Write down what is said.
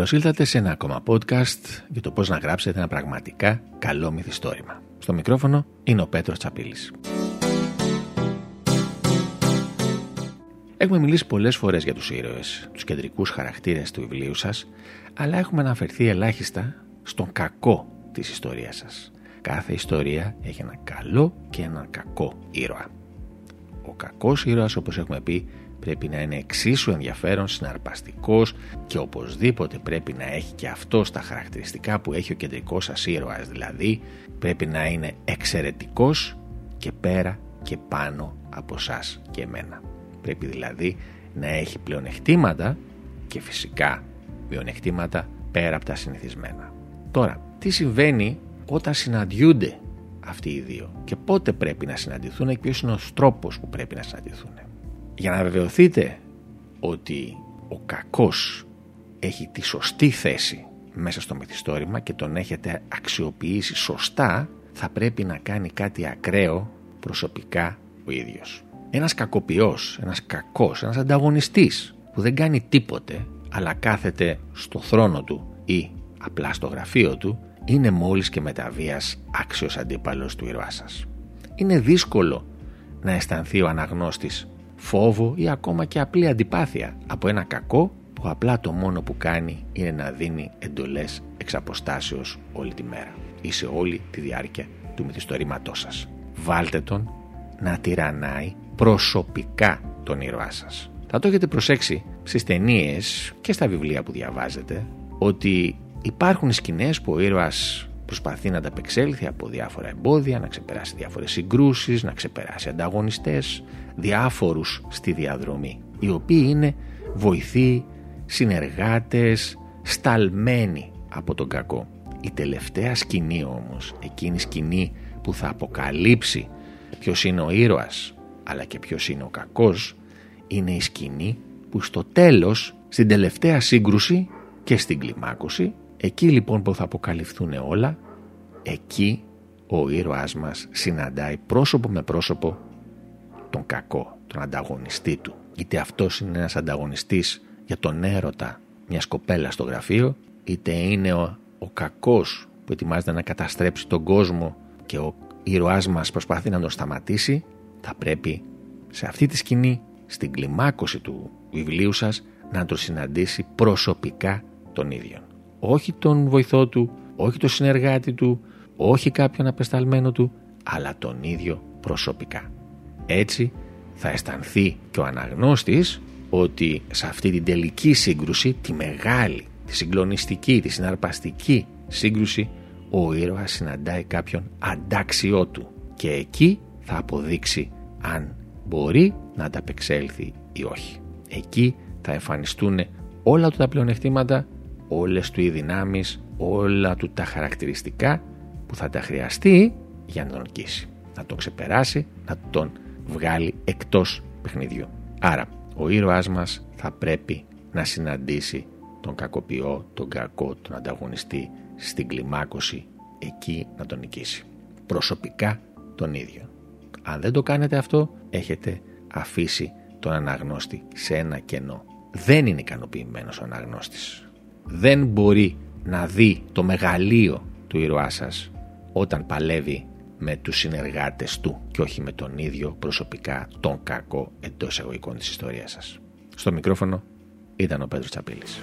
Καλώς ήλθατε σε ένα ακόμα podcast για το πώς να γράψετε ένα πραγματικά καλό μυθιστόρημα. Στο μικρόφωνο είναι ο Πέτρος Τσαπίλης. Έχουμε μιλήσει πολλές φορές για τους ήρωες, τους κεντρικούς χαρακτήρες του βιβλίου σας, αλλά έχουμε αναφερθεί ελάχιστα στον κακό της ιστορίας σας. Κάθε ιστορία έχει ένα καλό και ένα κακό ήρωα. Ο κακός ήρωας, όπως έχουμε πει, πρέπει να είναι εξίσου ενδιαφέρον, συναρπαστικός και οπωσδήποτε πρέπει να έχει και αυτό τα χαρακτηριστικά που έχει ο κεντρικός σας ήρωας, δηλαδή πρέπει να είναι εξαιρετικός και πέρα και πάνω από σας και εμένα. Πρέπει δηλαδή να έχει πλεονεκτήματα και φυσικά μειονεκτήματα πέρα από τα συνηθισμένα. Τώρα, τι συμβαίνει όταν συναντιούνται αυτοί οι δύο και πότε πρέπει να συναντηθούν και ποιος είναι ο τρόπος που πρέπει να συναντηθούν; Για να βεβαιωθείτε ότι ο κακός έχει τη σωστή θέση μέσα στο μυθιστόρημα και τον έχετε αξιοποιήσει σωστά θα πρέπει να κάνει κάτι ακραίο προσωπικά ο ίδιος. Ένας κακοποιός, ένας κακός, ένας ανταγωνιστής που δεν κάνει τίποτε αλλά κάθεται στο θρόνο του ή απλά στο γραφείο του είναι μόλις και μεταβίας άξιος αντίπαλος του ήρωά σας. Είναι δύσκολο να αισθανθεί ο αναγνώστης φόβο ή ακόμα και απλή αντιπάθεια από ένα κακό που απλά το μόνο που κάνει είναι να δίνει εντολές εξ αποστάσεως όλη τη μέρα ή σε όλη τη διάρκεια του μυθιστορήματός σας. Βάλτε τον να τυραννάει προσωπικά τον ήρωά σας. Θα το έχετε προσέξει στις ταινίες και στα βιβλία που διαβάζετε ότι υπάρχουν σκηνές που ο ήρωας προσπαθεί να ανταπεξέλθει από διάφορα εμπόδια, να ξεπεράσει διάφορες συγκρούσεις, να ξεπεράσει ανταγωνιστές, διάφορους στη διαδρομή, οι οποίοι είναι βοηθοί, συνεργάτες, σταλμένοι από τον κακό. Η τελευταία σκηνή όμως, εκείνη η σκηνή που θα αποκαλύψει ποιος είναι ο ήρωας αλλά και ποιος είναι ο κακός, είναι η σκηνή που στο τέλος, στην τελευταία σύγκρουση και στην κλιμάκωση, εκεί λοιπόν που θα αποκαλυφθούν όλα, εκεί ο ήρωάς μας συναντάει πρόσωπο με πρόσωπο τον κακό, τον ανταγωνιστή του. Είτε αυτός είναι ένας ανταγωνιστής για τον έρωτα μιας κοπέλας στο γραφείο, είτε είναι ο, ο κακός που ετοιμάζεται να καταστρέψει τον κόσμο και ο ήρωάς μας προσπαθεί να τον σταματήσει, θα πρέπει σε αυτή τη σκηνή, στην κλιμάκωση του βιβλίου σας, να τον συναντήσει προσωπικά τον ίδιο. Όχι τον βοηθό του, όχι τον συνεργάτη του, όχι κάποιον απεσταλμένο του, αλλά τον ίδιο προσωπικά. Έτσι θα αισθανθεί και ο αναγνώστης ότι σε αυτή την τελική σύγκρουση, τη μεγάλη, τη συγκλονιστική, τη συναρπαστική σύγκρουση, ο ήρωας συναντάει κάποιον αντάξιό του και εκεί θα αποδείξει αν μπορεί να ανταπεξέλθει ή όχι. Εκεί θα εμφανιστούν όλα του τα πλεονεκτήματα, όλες του οι δυνάμεις, όλα του τα χαρακτηριστικά που θα τα χρειαστεί για να τον νικήσει. Να τον ξεπεράσει, να τον βγάλει εκτός παιχνιδιού. Άρα, ο ήρωάς μας θα πρέπει να συναντήσει τον κακοποιό, τον κακό, τον ανταγωνιστή στην κλιμάκωση εκεί να τον νικήσει. Προσωπικά τον ίδιο. Αν δεν το κάνετε αυτό, έχετε αφήσει τον αναγνώστη σε ένα κενό. Δεν είναι ικανοποιημένος ο αναγνώστης. Δεν μπορεί να δει το μεγαλείο του ήρωά σας όταν παλεύει με τους συνεργάτες του και όχι με τον ίδιο προσωπικά τον κακό εντός εγωικών της ιστορίας σας. Στο μικρόφωνο ήταν ο Πέτρος Τσαπίλης.